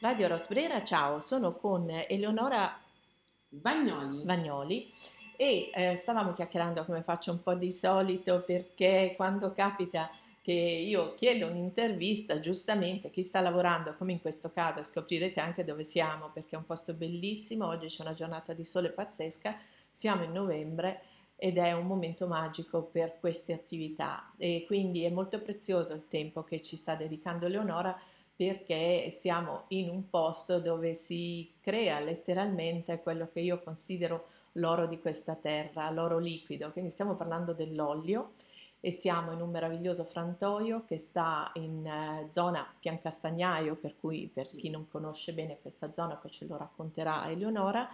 Radio Rosbrera, ciao, sono con Eleonora Bagnoli. Vagnoli e eh, stavamo chiacchierando come faccio un po' di solito perché quando capita che io chiedo un'intervista, giustamente chi sta lavorando, come in questo caso, scoprirete anche dove siamo perché è un posto bellissimo, oggi c'è una giornata di sole pazzesca, siamo in novembre ed è un momento magico per queste attività e quindi è molto prezioso il tempo che ci sta dedicando Leonora perché siamo in un posto dove si crea letteralmente quello che io considero l'oro di questa terra, l'oro liquido, quindi stiamo parlando dell'olio e siamo in un meraviglioso frantoio che sta in eh, zona Piancastagnaio, per cui per sì. chi non conosce bene questa zona poi ce lo racconterà Eleonora,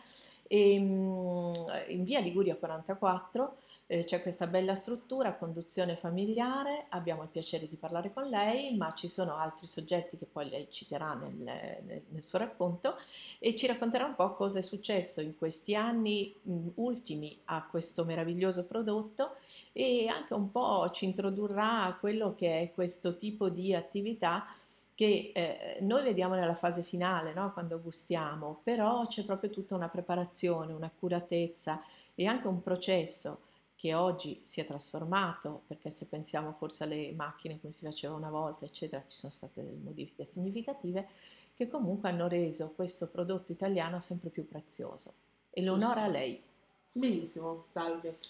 e, mm, in via Liguria 44 eh, c'è questa bella struttura, conduzione familiare, abbiamo il piacere di parlare con lei, ma ci sono altri soggetti che poi lei citerà nel, nel, nel suo racconto e ci racconterà un po' cosa è successo in questi anni mh, ultimi a questo meraviglioso prodotto e anche un po' ci introdurrà a quello che è questo tipo di attività che eh, noi vediamo nella fase finale, no? quando gustiamo, però c'è proprio tutta una preparazione, un'accuratezza e anche un processo che oggi si è trasformato, perché se pensiamo forse alle macchine come si faceva una volta, eccetera, ci sono state delle modifiche significative, che comunque hanno reso questo prodotto italiano sempre più prezioso. E l'onore a lei. Benissimo, salve.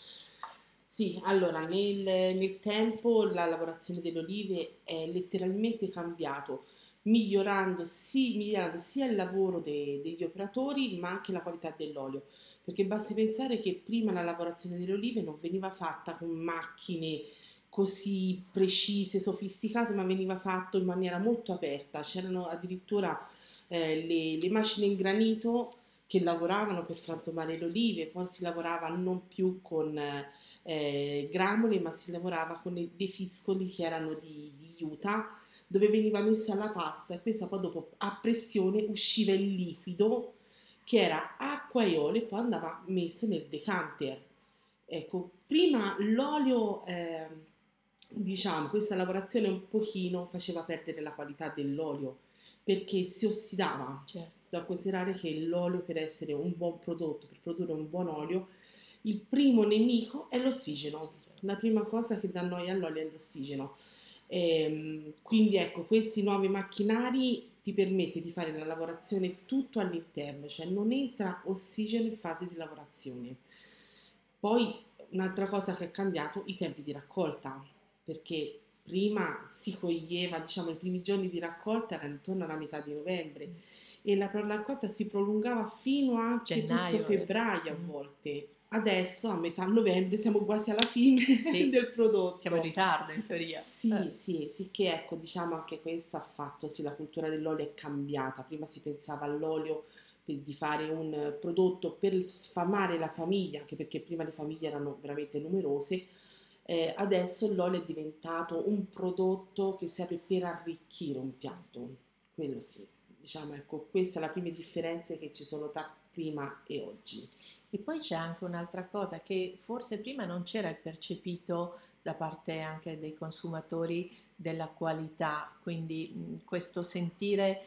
Sì, allora nel, nel tempo la lavorazione delle olive è letteralmente cambiato, migliorando, sì, migliorando sia il lavoro de, degli operatori ma anche la qualità dell'olio perché basti pensare che prima la lavorazione delle olive non veniva fatta con macchine così precise, sofisticate, ma veniva fatto in maniera molto aperta. C'erano addirittura eh, le, le, macine in granito che lavoravano per frantumare le olive, poi si lavorava non più con eh, gramole, ma si lavorava con dei fiscoli che erano di, di juta, dove veniva messa la pasta e questa poi dopo a pressione usciva il liquido che era acqua e olio e poi andava messo nel decanter. Ecco, prima l'olio, eh, diciamo, questa lavorazione un pochino faceva perdere la qualità dell'olio perché si ossidava. Certo. Da considerare che l'olio per essere un buon prodotto, per produrre un buon olio, il primo nemico è l'ossigeno. La prima cosa che dà noia all'olio è l'ossigeno. Ehm, quindi ecco, questi nuovi macchinari ti permette di fare la lavorazione tutto all'interno, cioè non entra ossigeno in fase di lavorazione. Poi un'altra cosa che è cambiato, i tempi di raccolta, perché prima si coglieva, diciamo, i primi giorni di raccolta erano intorno alla metà di novembre e la raccolta si prolungava fino anche Gennaio, tutto febbraio a mm. volte adesso a metà novembre siamo quasi alla fine sì, del prodotto. Siamo in ritardo in teoria. Sì, eh. sì, sì, che ecco, diciamo anche questo ha fatto, sì, la cultura dell'olio è cambiata. Prima si pensava all'olio per, di fare un prodotto per sfamare la famiglia, anche perché prima le famiglie erano veramente numerose. Eh, adesso l'olio è diventato un prodotto che serve per arricchire un piatto, quello sì. Diciamo, ecco, questa è la prima differenza che ci sono tra prima e oggi. E poi c'è anche un'altra cosa che forse prima non c'era percepito da parte anche dei consumatori della qualità, quindi questo sentire,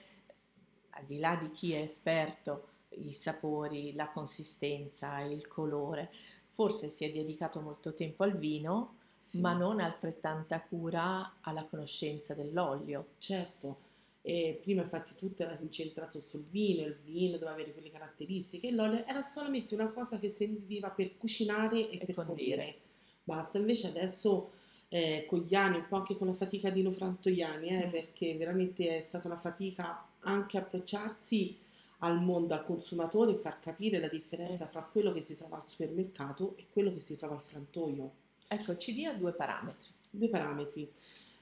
al di là di chi è esperto, i sapori, la consistenza, il colore, forse si è dedicato molto tempo al vino, sì. ma non altrettanta cura alla conoscenza dell'olio. Certo, e prima infatti tutto era incentrato sul vino, il vino doveva avere quelle caratteristiche, l'olio era solamente una cosa che serviva per cucinare e, e per condire. Basta, invece adesso eh, con gli anni, un po' anche con la fatica di Nofrantoiani, eh, mm. perché veramente è stata una fatica anche approcciarsi al mondo, al consumatore far capire la differenza eh tra quello che si trova al supermercato e quello che si trova al frantoio. Ecco, ci dia due parametri. Due parametri.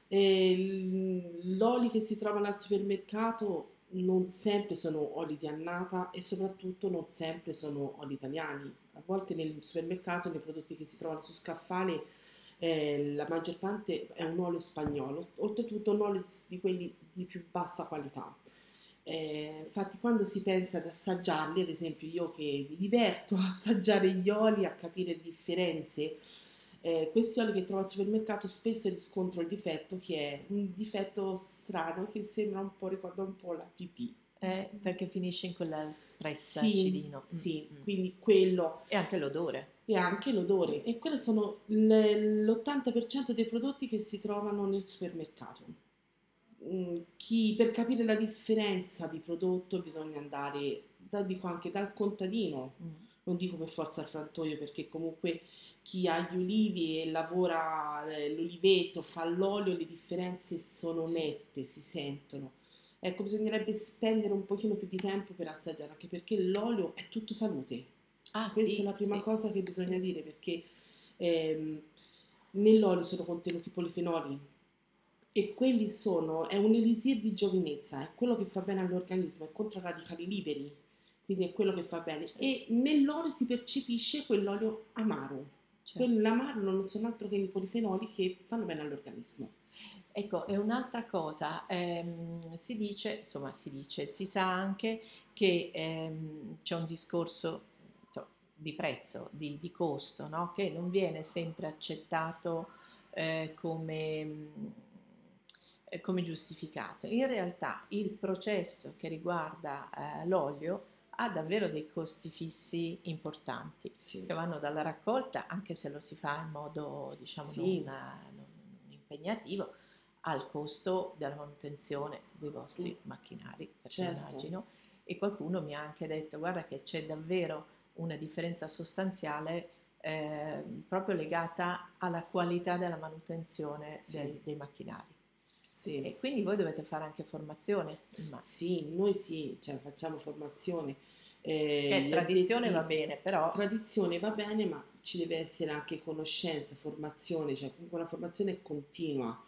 E l'olio che si trovano al supermercato non sempre sono oli di annata e soprattutto non sempre sono oli italiani. A volte nel supermercato, nei prodotti che si trovano su scaffale, eh, la maggior parte è un olio spagnolo, oltretutto un olio di quelli di più bassa qualità. Eh, infatti quando si pensa ad assaggiarli, ad esempio io che mi diverto a assaggiare gli oli, a capire le differenze, eh, questi oli che trovo al supermercato spesso riscontro il difetto che è un difetto strano che sembra un po', ricorda un po' la pipì. Eh, perché finisce in quella sprezza Sì, acidino. Mm, sì, mm. quindi quello E anche l'odore. e anche l'odore. E quelli sono l- l'80% dei prodotti che si trovano nel supermercato. Mm, chi- per capire la differenza di prodotto bisogna andare, da- dico anche dal contadino, Mm. non dico per forza al frantoio, perché comunque chi ha gli ulivi e lavora eh, l'oliveto, fa l'olio, le differenze sono nette, si sentono. Ecco, bisognerebbe spendere un pochino più di tempo per assaggiare, anche perché l'olio è tutto salute. Ah, Questa sì, è la prima sì. cosa che bisogna dire, perché ehm, nell'olio sono contenuti polifenoli e quelli sono, è un elisir di giovinezza, è quello che fa bene all'organismo, è contro radicali liberi, quindi è quello che fa bene. E nell'olio si percepisce quell'olio amaro. Certo. Quell'amaro non sono altro che i polifenoli che fanno bene all'organismo. Ecco, e un'altra cosa, ehm, si dice, insomma, si dice, si sa anche che ehm, c'è un discorso di prezzo, di, di costo, no? Che non viene sempre accettato eh, come, eh, come giustificato. In realtà il processo che riguarda eh, l'olio ha davvero dei costi fissi importanti Sì. che vanno dalla raccolta, anche se lo si fa in modo diciamo Sì. non, non impegnativo, al costo della manutenzione dei vostri Mm. macchinari, Certo. immagino. E qualcuno mi ha anche detto, guarda che c'è davvero una differenza sostanziale eh, proprio legata alla qualità della manutenzione Sì. dei, dei macchinari. Sì. E quindi voi dovete fare anche formazione, immagino. Sì, noi sì, cioè facciamo formazione. eh, gli tradizione addetti- va bene, però Tradizione va bene, ma ci deve essere anche conoscenza, formazione, cioè comunque una formazione continua.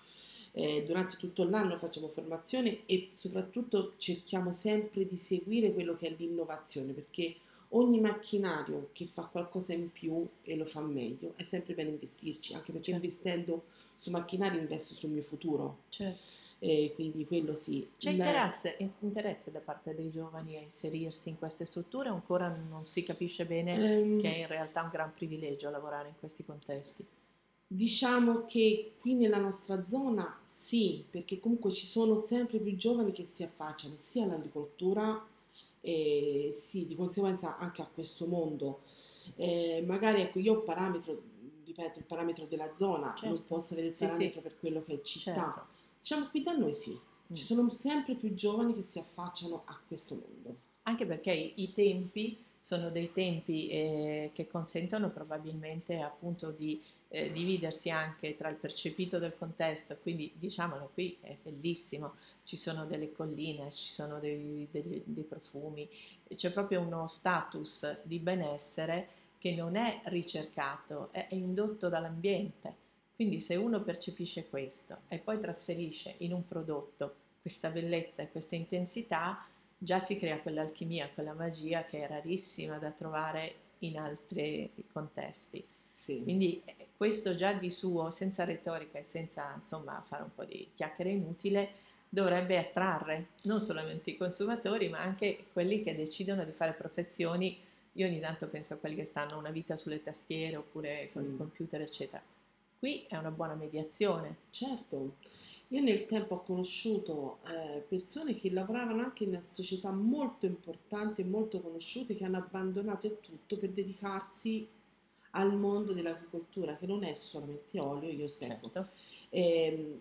Eh, durante tutto l'anno facciamo formazione e soprattutto cerchiamo sempre di seguire quello che è l'innovazione, perché ogni macchinario che fa qualcosa in più e lo fa meglio è sempre bene investirci, anche perché Certo. investendo su macchinari investo sul mio futuro. certo. Eh, quindi quello sì. C'è La- interesse, interesse da parte dei giovani a inserirsi in queste strutture ancora non si capisce bene Ehm, che è in realtà un gran privilegio lavorare in questi contesti? Diciamo che qui nella nostra zona sì, perché comunque ci sono sempre più giovani che si affacciano sia all'agricoltura e sì, di conseguenza anche a questo mondo. Eh, magari ecco, io ho parametro, ripeto, il parametro della zona, non Certo. posso avere il Sì, sì. parametro per quello che è città. Certo. Diciamo qui da noi sì, Mm. ci sono sempre più giovani che si affacciano a questo mondo. Anche perché i, i tempi sono dei tempi eh, che consentono probabilmente appunto di eh, dividersi anche tra il percepito del contesto, quindi diciamolo qui è bellissimo, ci sono delle colline, ci sono dei, degli- dei profumi, c'è proprio uno status di benessere che non è ricercato, è, è indotto dall'ambiente. Quindi se uno percepisce questo e poi trasferisce in un prodotto questa bellezza e questa intensità, già si crea quell'alchimia, quella magia che è rarissima da trovare in altri contesti. Sì. Quindi eh, questo già di suo, senza retorica e senza insomma fare un po' di chiacchiere inutile, dovrebbe attrarre non solamente i consumatori, ma anche quelli che decidono di fare professioni. Io ogni tanto penso a quelli che stanno una vita sulle tastiere oppure con Sì. il computer, eccetera. Qui è una buona mediazione. Certo, io nel tempo ho conosciuto eh, persone che lavoravano anche in società molto importanti e molto conosciute che hanno abbandonato tutto per dedicarsi al mondo dell'agricoltura, che non è solamente olio, io seguo. Certo. Ehm,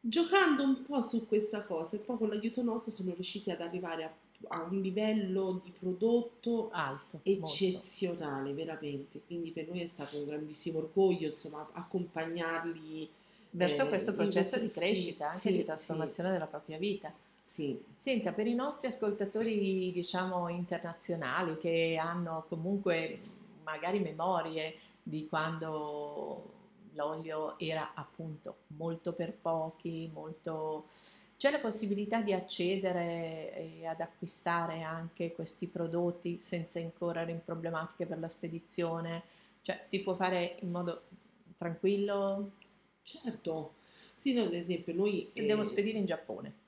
giocando un po' su questa cosa e poi con l'aiuto nostro sono riusciti ad arrivare a, a un livello di prodotto Alto. molto. eccezionale, veramente. Quindi per noi è stato un grandissimo orgoglio, insomma, accompagnarli Verso eh, questo processo di sì, crescita, anche sì, di sì, trasformazione della propria vita. Sì, Senta, per i nostri ascoltatori, diciamo, internazionali che hanno comunque magari memorie di quando l'olio era appunto molto per pochi, molto... C'è la possibilità di accedere e ad acquistare anche questi prodotti senza incorrere in problematiche per la spedizione? Cioè si può fare in modo tranquillo? certo. Sì, ad esempio, noi, Se devo eh, spedire in Giappone.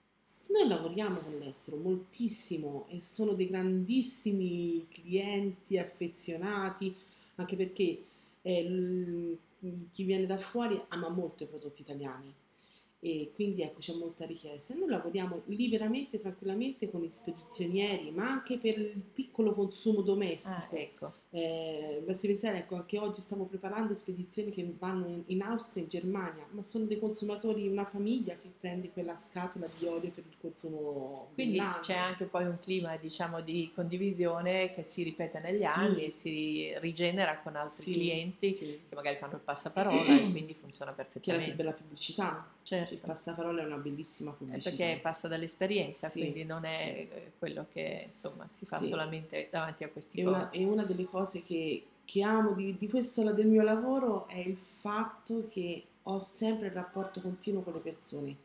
Noi lavoriamo con l'estero moltissimo e sono dei grandissimi clienti affezionati, anche perché eh, chi viene da fuori ama molto i prodotti italiani e quindi ecco c'è molta richiesta. Noi lavoriamo liberamente, tranquillamente con i spedizionieri, ma anche per il piccolo consumo Ah, domestico. ecco. Eh, basti pensare, ecco, anche oggi stiamo preparando spedizioni che vanno in, in Austria e in Germania, ma sono dei consumatori, una famiglia che prende quella scatola di olio per il consumo Quindi c'è anche poi un clima, diciamo, di condivisione che si ripete negli anni e Sì, si rigenera con altri sì, clienti sì. che magari fanno il passaparola e quindi funziona Che è la più perfettamente. bella pubblicità. Il Certo, passaparola è una bellissima è pubblicità. perché passa dall'esperienza, Sì, quindi non sì, è eh, quello che insomma si fa sì. solamente davanti a questi E una, e una delle cose che, che amo di, di questo del mio lavoro è il fatto che ho sempre il rapporto continuo con le persone.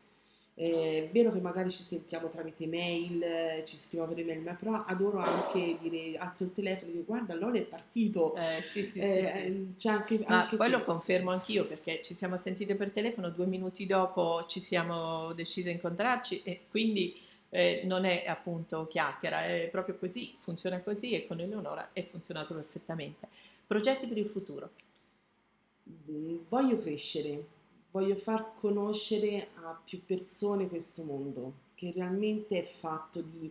È vero che magari ci sentiamo tramite mail, eh, ci scriviamo per email, ma però adoro anche dire, alzo il telefono e dico guarda, l'olio è partito. Eh, sì, sì, sì, sì. Eh, c'è anche, Ma anche poi lo questo. confermo anch'io perché ci siamo sentite per telefono, due minuti dopo ci siamo decise a incontrarci e quindi eh, non è appunto chiacchiera, è proprio così, funziona così e con Eleonora è funzionato perfettamente. Progetti per il futuro? Mm, Voglio crescere, voglio far conoscere a più persone questo mondo, che realmente è fatto di,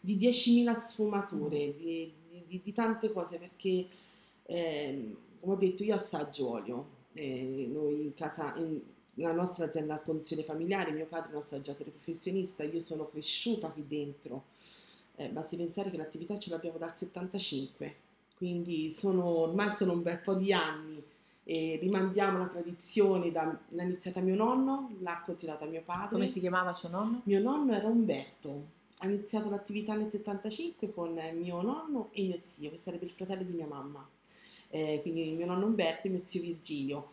di 10.000 sfumature, di, di- di- di tante cose, perché, ehm, come ho detto, io assaggio olio. Eh, noi in casa, in- la nostra azienda a condizione familiare, mio padre è un assaggiatore professionista, io sono cresciuta qui dentro. Eh, basti pensare che l'attività ce l'abbiamo dal 75, quindi sono, ormai sono un bel po' di anni e rimandiamo la tradizione, da, l'ha iniziata mio nonno, l'ha continuata mio padre. Come si chiamava suo nonno? Mio nonno era Umberto, ha iniziato l'attività nel 75 con mio nonno e mio zio, che sarebbe il fratello di mia mamma. Eh, quindi mio nonno Umberto e mio zio Virgilio.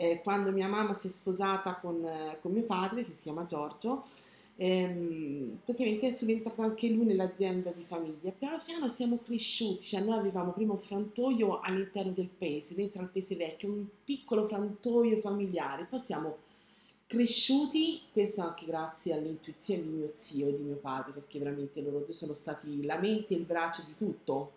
Eh, quando mia mamma si è sposata con, eh, con mio padre, che si chiama Giorgio, ehm, praticamente è subentrato anche lui nell'azienda di famiglia. Piano piano siamo cresciuti, cioè noi avevamo prima un frantoio all'interno del paese, dentro al paese vecchio, un piccolo frantoio familiare, poi siamo cresciuti, questo anche grazie all'intuizione di mio zio e di mio padre, perché veramente loro due sono stati la mente e il braccio di tutto,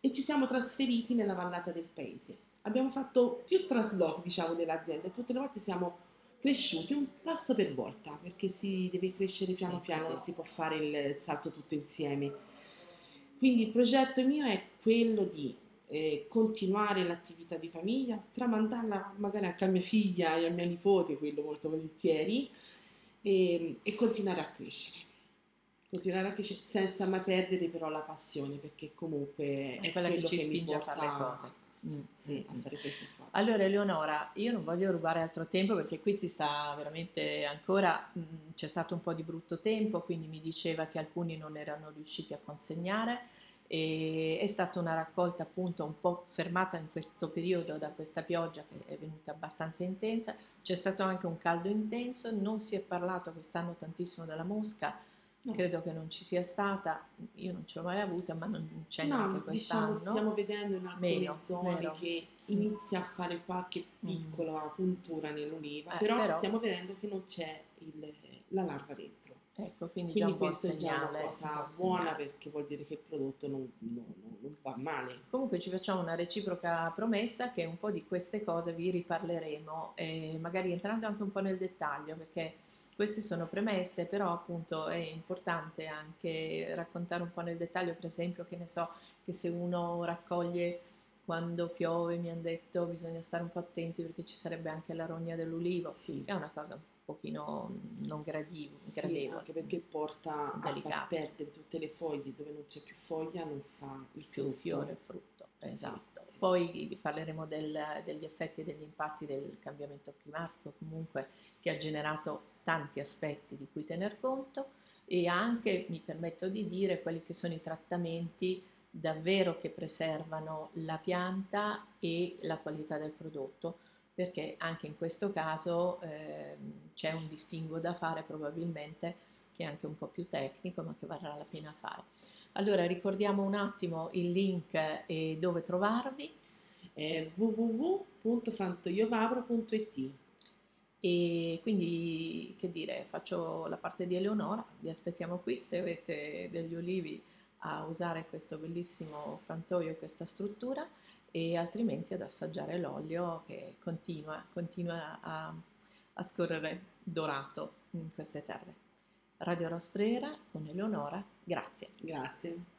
e ci siamo trasferiti nella vallata del paese. Abbiamo fatto più traslochi, diciamo, dell'azienda e tutte le volte siamo cresciuti un passo per volta, perché si deve crescere piano Sì, piano, sì. non si può fare il salto tutto insieme. Quindi il progetto mio è quello di eh, continuare l'attività di famiglia, tramandarla magari anche a mia figlia e a mia nipote, quello molto volentieri, e, e continuare a crescere. Continuare a crescere senza mai perdere però la passione, perché comunque È è quella che quello ci che mi spinge a porta fare le cose. Mm, sì, a fare questo faccio. Allora Eleonora, io non voglio rubare altro tempo perché qui si sta veramente ancora, mm, c'è stato un po' di brutto tempo, quindi mi diceva che alcuni non erano riusciti a consegnare e è stata una raccolta appunto un po' fermata in questo periodo da questa pioggia che è venuta abbastanza intensa, c'è stato anche un caldo intenso, non si è parlato quest'anno tantissimo della mosca. Credo che non ci sia stata, io non ce l'ho mai avuta ma non c'è No, neanche diciamo, quest'anno. stiamo vedendo in alcune Meno, zone vero. che inizia a fare qualche Mm. piccola puntura nell'oliva, Eh, però, però- stiamo vedendo che non c'è il- la larva dentro. Ecco, quindi, già Quindi buon questo è già una un cosa buon buona perché vuol dire che il prodotto non, non- non- va male. Comunque ci facciamo una reciproca promessa che un po' di queste cose vi riparleremo, e magari entrando anche un po' nel dettaglio, perché queste sono premesse, però appunto è importante anche raccontare un po' nel dettaglio, per esempio, che ne so, che se uno raccoglie quando piove, mi hanno detto, bisogna stare un po' attenti perché ci sarebbe anche la rogna dell'ulivo, Sì. è una cosa un pochino mm, non gradivo- Sì, gradevole. anche perché porta a far perdere tutte le foglie, dove non c'è più foglia non fa il più frutto. fiore e frutto, esatto. sì. Poi parleremo del- degli effetti e degli impatti del cambiamento climatico, comunque che ha generato tanti aspetti di cui tener conto e anche, mi permetto di dire, quelli che sono i trattamenti davvero che preservano la pianta e la qualità del prodotto, perché anche in questo caso ehm, c'è un distinguo da fare probabilmente che è anche un po' più tecnico, ma che varrà la pena fare. Allora ricordiamo un attimo il link e dove trovarvi. Www.frantoiovavro.it e quindi che dire, faccio la parte di Eleonora, vi aspettiamo qui se avete degli olivi a usare questo bellissimo frantoio, questa struttura e altrimenti ad assaggiare l'olio che continua, continua a, a scorrere dorato in queste terre. Radio Rosprera con Eleonora, grazie. Grazie.